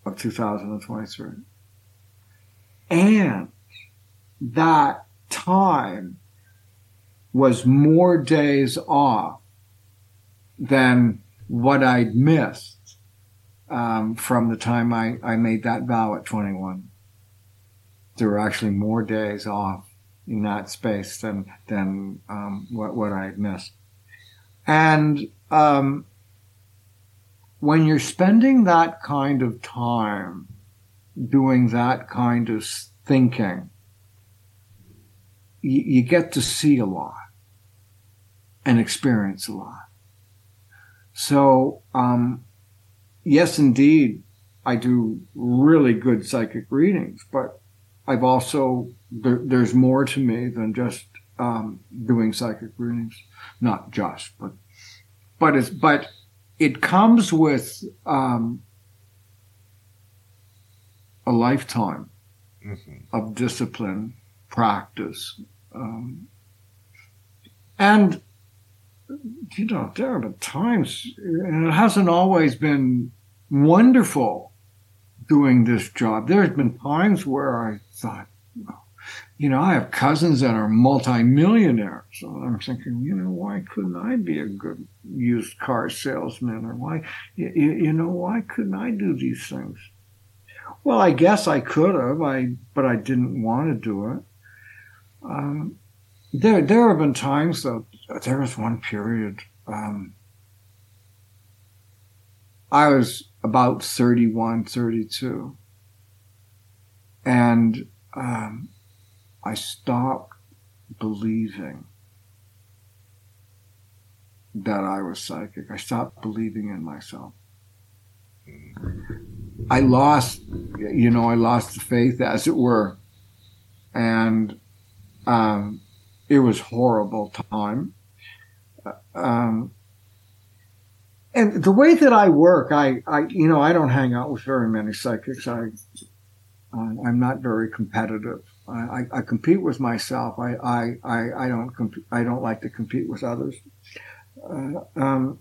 of 2023. And that time was more days off than what I'd missed um, from the time I, I made that vow at 21. There were actually more days off in that space than than um, what what I had missed. And um, when you're spending that kind of time doing that kind of thinking, you, you get to see a lot and experience a lot. So um, yes, indeed, I do really good psychic readings, but I've also, there, there's more to me than just um, doing psychic readings. Not just, but, but it's, but it comes with um, a lifetime mm-hmm. of discipline, practice, um, and you know, there have been times, and it hasn't always been wonderful doing this job. There's been times where I thought, you know, I have cousins that are multimillionaires. So I'm thinking, you know, why couldn't I be a good used car salesman? Or why, you, you know, why couldn't I do these things? Well, I guess I could have, I, but I didn't want to do it. Um, there, there have been times though there was one period. Um, I was about 31, 32. And um, I stopped believing that I was psychic. I stopped believing in myself. I lost, you know, I lost the faith, as it were. And um, it was horrible time um, and the way that I work, I, I, you know, I don't hang out with very many psychics. I, I'm not very competitive. I, I, I, compete with myself. I, I, I, I don't comp- I don't like to compete with others. Uh, um,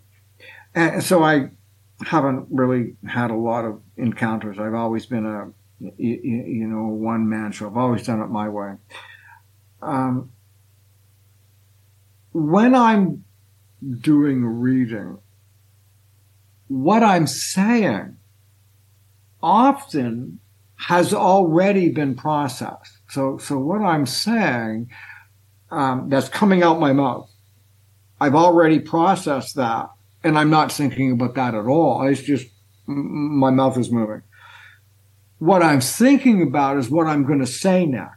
and so I haven't really had a lot of encounters. I've always been a, you, you know, one man show. I've always done it my way. Um, when I'm doing reading, what I'm saying often has already been processed. So, so what I'm saying um, that's coming out my mouth, I've already processed that, and I'm not thinking about that at all. It's just my mouth is moving. What I'm thinking about is what I'm going to say next.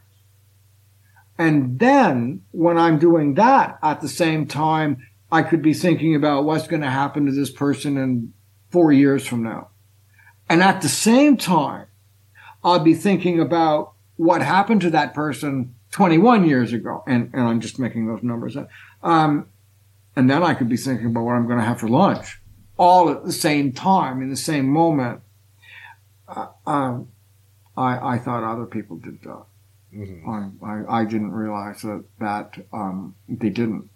And then when I'm doing that at the same time, I could be thinking about what's going to happen to this person in four years from now. And at the same time, I'll be thinking about what happened to that person 21 years ago. And, and I'm just making those numbers up. Um, and then I could be thinking about what I'm going to have for lunch all at the same time in the same moment. Uh, um, I, I thought other people did that. hmm I, I, I didn't realize that, that um, they didn't.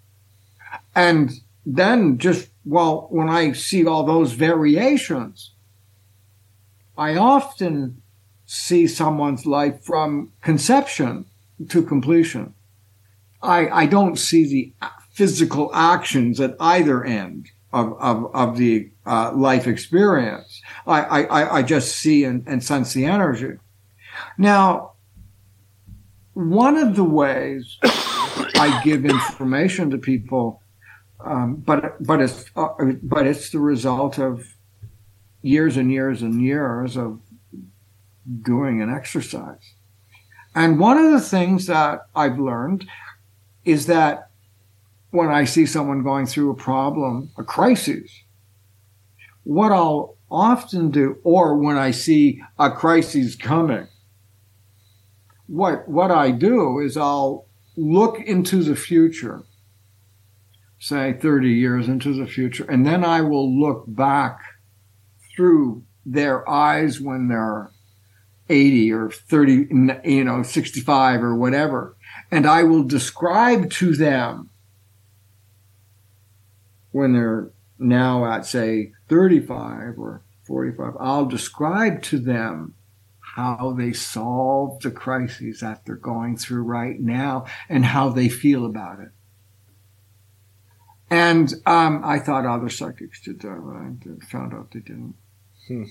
And then just, well, when I see all those variations, I often see someone's life from conception to completion. I, I don't see the physical actions at either end of, of, of the uh, life experience. I, I, I- just see and, and sense the energy. Now, one of the ways I give information to people, um, but but it's uh, but it's the result of years and years and years of doing an exercise. And one of the things that I've learned is that when I see someone going through a problem, a crisis, what I'll often do, or when I see a crisis coming, what what I do is I'll look into the future, say 30 years into the future, and then I will look back through their eyes when they're 80 or 30, you know, 65 or whatever, and I will describe to them when they're now at say 35 or 45, I'll describe to them how they solve the crises that they're going through right now and how they feel about it. And um, I thought other psychics did that, but I found out they didn't. Hmm.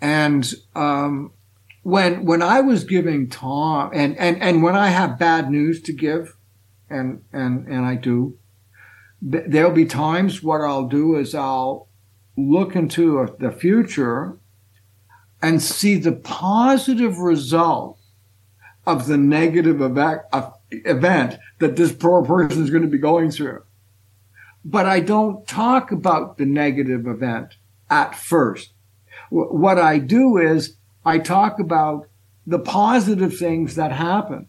And um, when when I was giving Tom, and, and, and when I have bad news to give, and and and I do, th- there'll be times what I'll do is I'll look into the future and see the positive result of the negative event, uh, event that this poor person is going to be going through. But I don't talk about the negative event at first. Wh- What I do is I talk about the positive things that happened.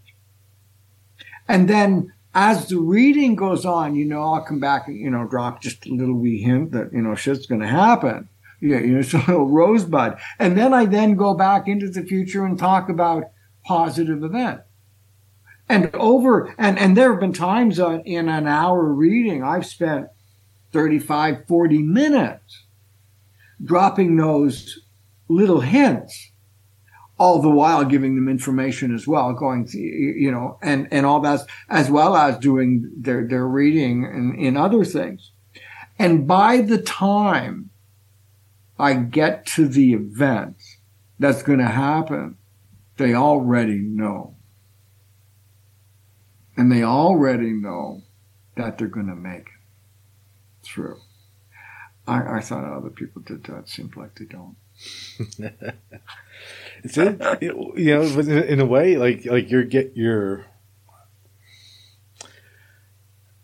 And then as the reading goes on, you know, I'll come back and, you know, drop just a little wee hint that, you know, shit's going to happen. Yeah, you know, little rosebud. And then I then go back into the future and talk about positive event. And over, and, and there have been times uh, in an hour reading, I've spent 35, 40 minutes dropping those little hints, all the while giving them information as well, going, you know, and, and all that, as well as doing their, their reading and in other things. And by the time I get to the event that's going to happen, they already know. And they already know that they're going to make it through. I, I thought other people did that. It seems like they don't. It's in, you know, in a way, like like you're get you're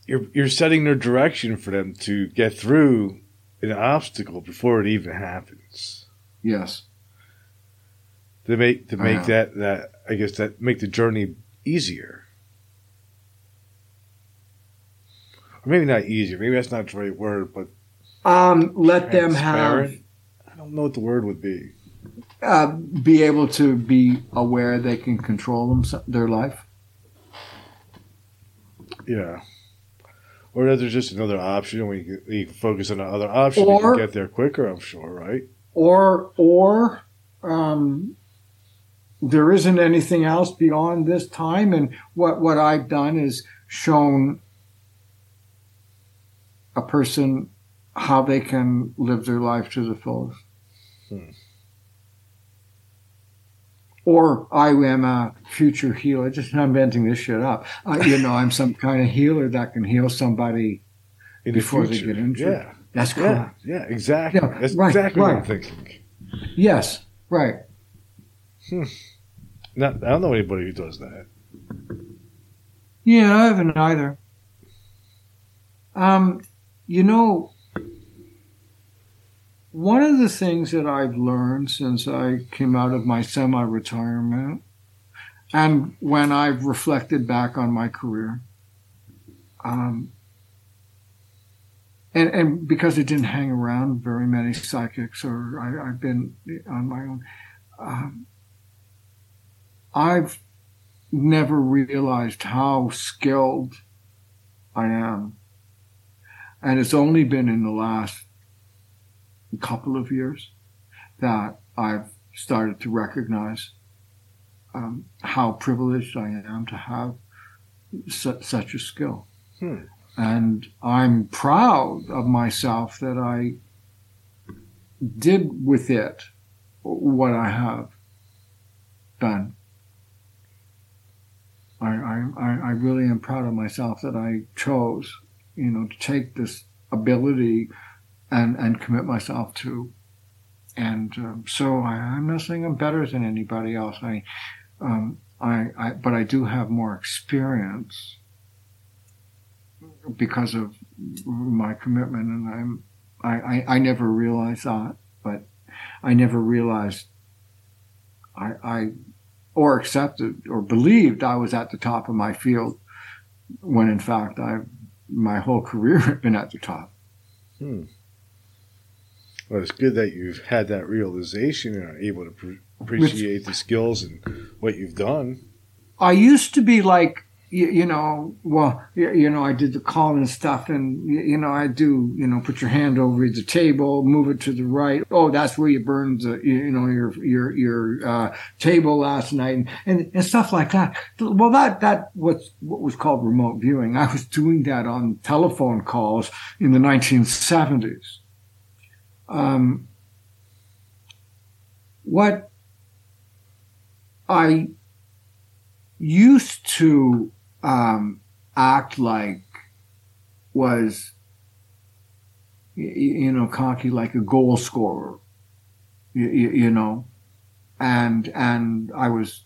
you're you're setting their direction for them to get through an obstacle before it even happens. Yes. To make to make Uh-huh. that that I guess that make the journey easier. Or maybe not easier. Maybe that's not the right word, but Um, let them have. I don't know what the word would be. uh, be able to be aware they can control them, their life. Yeah. Or that there's just another option. We can, we can focus on the other option. Or- can get there quicker, I'm sure, right? or or um, there isn't anything else beyond this time. And what what I've done is shown a person how they can live their life to the fullest. Hmm. Or I am a future healer. Just not inventing this shit up. Uh, you know, I'm some kind of healer that can heal somebody. In Before the they get injured. Yeah. That's Yeah. correct. Yeah, exactly. Yeah, That's right, exactly what I'm thinking. Yes, right. Not, I don't know anybody who does that. Yeah, I haven't either. Um, you know, one of the things that I've learned since I came out of my semi-retirement, and when I've reflected back on my career, um, and and because I didn't hang around very many psychics, or I, I've been on my own, um, I've never realized how skilled I am. And it's only been in the last couple of years that I've started to recognize um, how privileged I am to have su- such a skill. Hmm. And I'm proud of myself that I did with it what I have done. I, I, I I really am proud of myself that I chose, you know, to take this ability and, and commit myself to. And um, so I, I'm not saying I'm better than anybody else. I, um, I, I, but I do have more experience because of my commitment, and I'm, I, I, I never realized that, but I never realized I, I, or accepted or believed I was at the top of my field, when in fact I, my whole career had been at the top. Hmm. Well, it's good that you've had that realization and are able to pre- appreciate the skills and what you've done. I used to be like, you, you know, well, you, know, I did the calling stuff and, you, know, I do, you know, put your hand over the table, move it to the right. Oh, that's where you burned the, you, you know, your, your, your, uh, table last night and, and, and stuff like that. Well, that, that was what was called remote viewing. I was doing that on telephone calls in the 1970s. Um, what I used to um, act like was, you know, cocky like a goal scorer, you, you know, and and I was.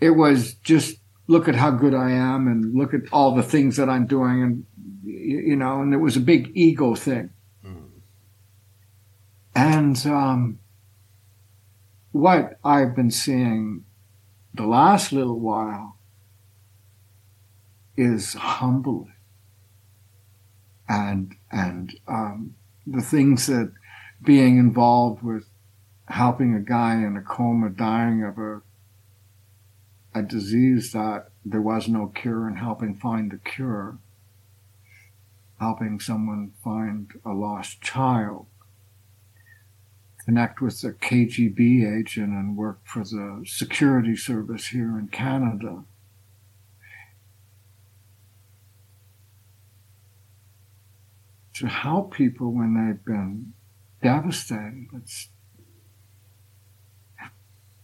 It was just look at how good I am and look at all the things that I'm doing and you know, and it was a big ego thing. And um, what I've been seeing the last little while is humbling, and and um, the things that being involved with helping a guy in a coma dying of a a disease that there was no cure and helping find the cure, helping someone find a lost child connect with the KGB agent and work for the security service here in Canada. To help people when they've been devastated, it's,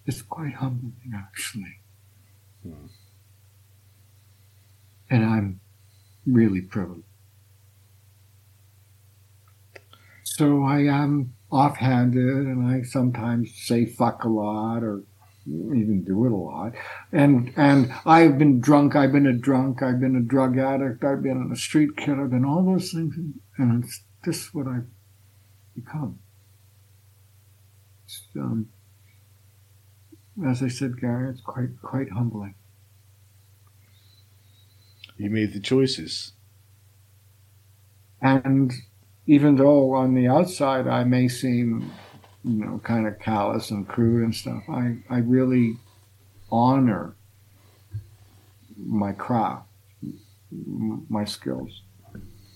it's quite humbling actually. Hmm. And I'm really privileged. So I am offhanded and I sometimes say fuck a lot or even do it a lot. And and I've been drunk, I've been a drunk, I've been a drug addict, I've been a street kid, I've been all those things and it's just what I've become. Um, as I said, Gary, it's quite quite humbling. You made the choices. And even though on the outside I may seem, you know, kind of callous and crude and stuff, I, I really honor my craft, my skills,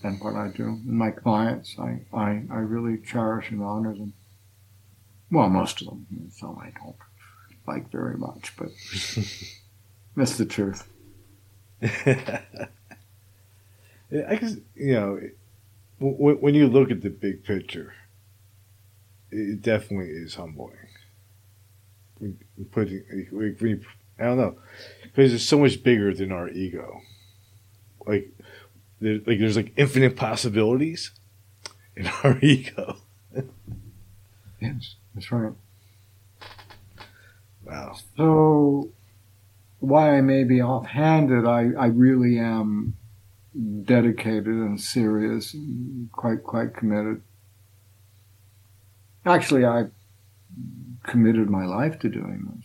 and what I do. And my clients, I, I, I really cherish and honor them. Well, most of them. Some I don't like very much, but that's the truth. I guess you know when, when you look at the big picture, it definitely is humbling. Putting, I don't know, because it's so much bigger than our ego. Like, there, like there's like infinite possibilities in our ego. Yes, that's right. Wow. So, why I may be offhanded, I, I really am dedicated and serious, and quite quite committed. Actually, I committed my life to doing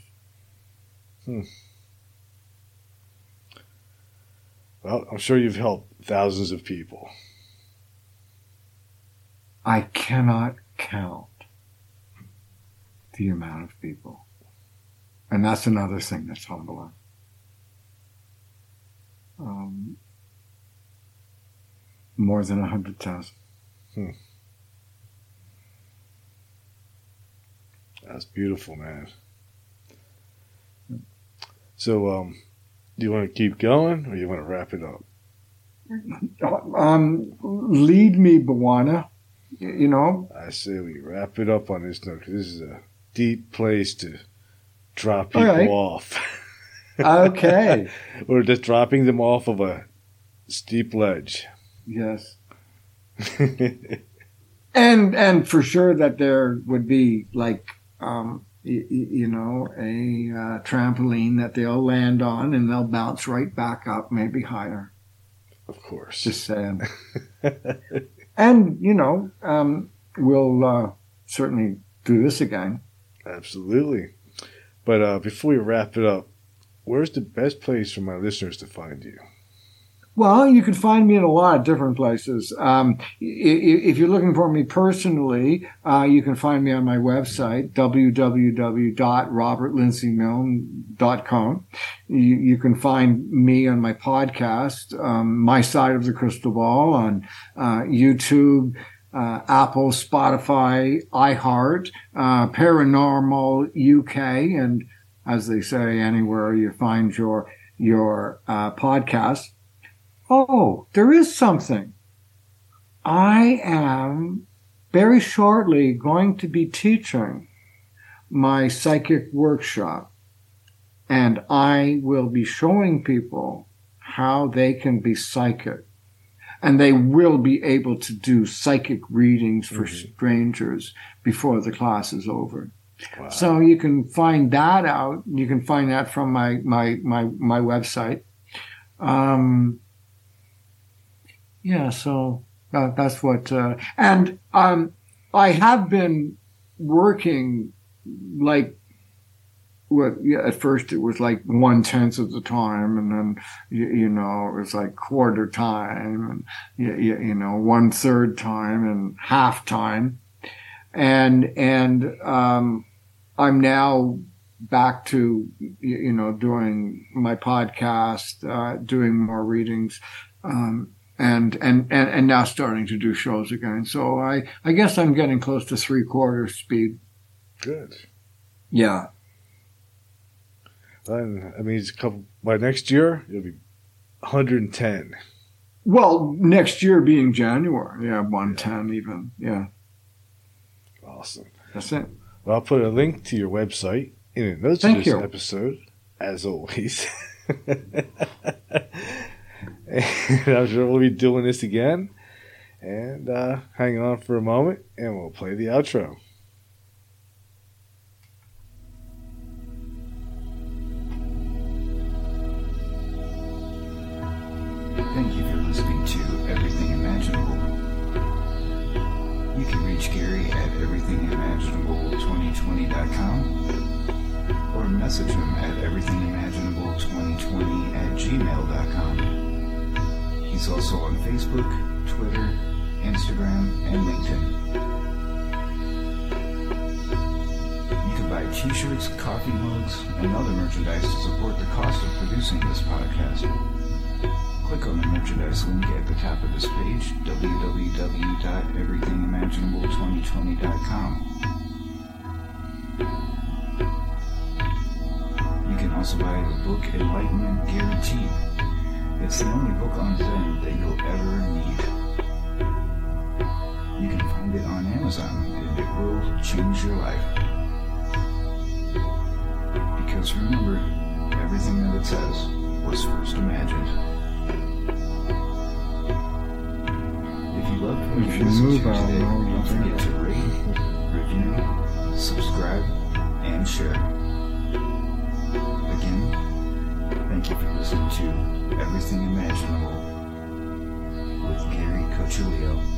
this. Well, I'm sure you've helped thousands of people. I cannot count the amount of people. And that's another thing that's humbling. Um, more than a hundred thousand. That's beautiful, man. So, um, do you want to keep going or you want to wrap it up? Um, lead me, Bawana. You know, I say we wrap it up on this note because this is a deep place to drop people right. off. okay. We're just dropping them off of a steep ledge. Yes. And and for sure that there would be like um, y- y- you know a uh, trampoline that they'll land on and they'll bounce right back up, maybe higher. of course. Just saying. and you know, um, we'll uh, certainly do this again. Absolutely. But uh, before we wrap it up, where's the best place for my listeners to find you? Well, you can find me in a lot of different places. Um, if you're looking for me personally, uh, you can find me on my website, www.robertlindsy.com. You, you can find me on my podcast, um, My Side of the Crystal Ball, on uh, YouTube, uh, Apple, Spotify, iHeart, uh, Paranormal UK, and as they say, anywhere you find your your uh, podcast. Oh, there is something. I am very shortly going to be teaching my psychic workshop, and I will be showing people how they can be psychic. And they will be able to do psychic readings for Mhm. strangers before the class is over. Wow. So you can find that out. You can find that from my my my my website. Um, yeah, so uh, that's what. Uh, and um, I have been working like. What, yeah, at first it was like one tenth of the time, and then you, you know it was like quarter time, and you, you, you know one third time, and half time, and and um, I'm now back to you know doing my podcast, uh, doing more readings, um, and, and and and now starting to do shows again. So I I guess I'm getting close to three quarters speed. Good. Yeah. And, I mean, it's a couple, by next year, it'll be 110. Well, next year being January, yeah, one ten even, yeah, Awesome. that's it. Well, I'll put a link to your website in the notes Thank of this you. episode, as always. and I'm sure we'll be doing this again. And uh, hang on for a moment, and we'll play the outro. Thank you for listening to Everything Imaginable. You can reach Gary at everythingimaginable2020.com or message him at everythingimaginable2020 at gmail.com. He's also on Facebook, Twitter, Instagram, and LinkedIn. You can buy t-shirts, coffee mugs, and other merchandise to support the cost of producing this podcast. Click on the merchandise link at the top of this page, www.everythingimaginable2020.com. You can also buy the book Enlightenment Guaranteed. It's the only book on Zen that you'll ever need. You can find it on Amazon and it will change your life. Because remember, everything that it says was first imagined. If you loved what If you you move, to I'll today, don't forget to rate, review, subscribe, and share. You for listening to Everything Imaginable with Gary Cacciolillo.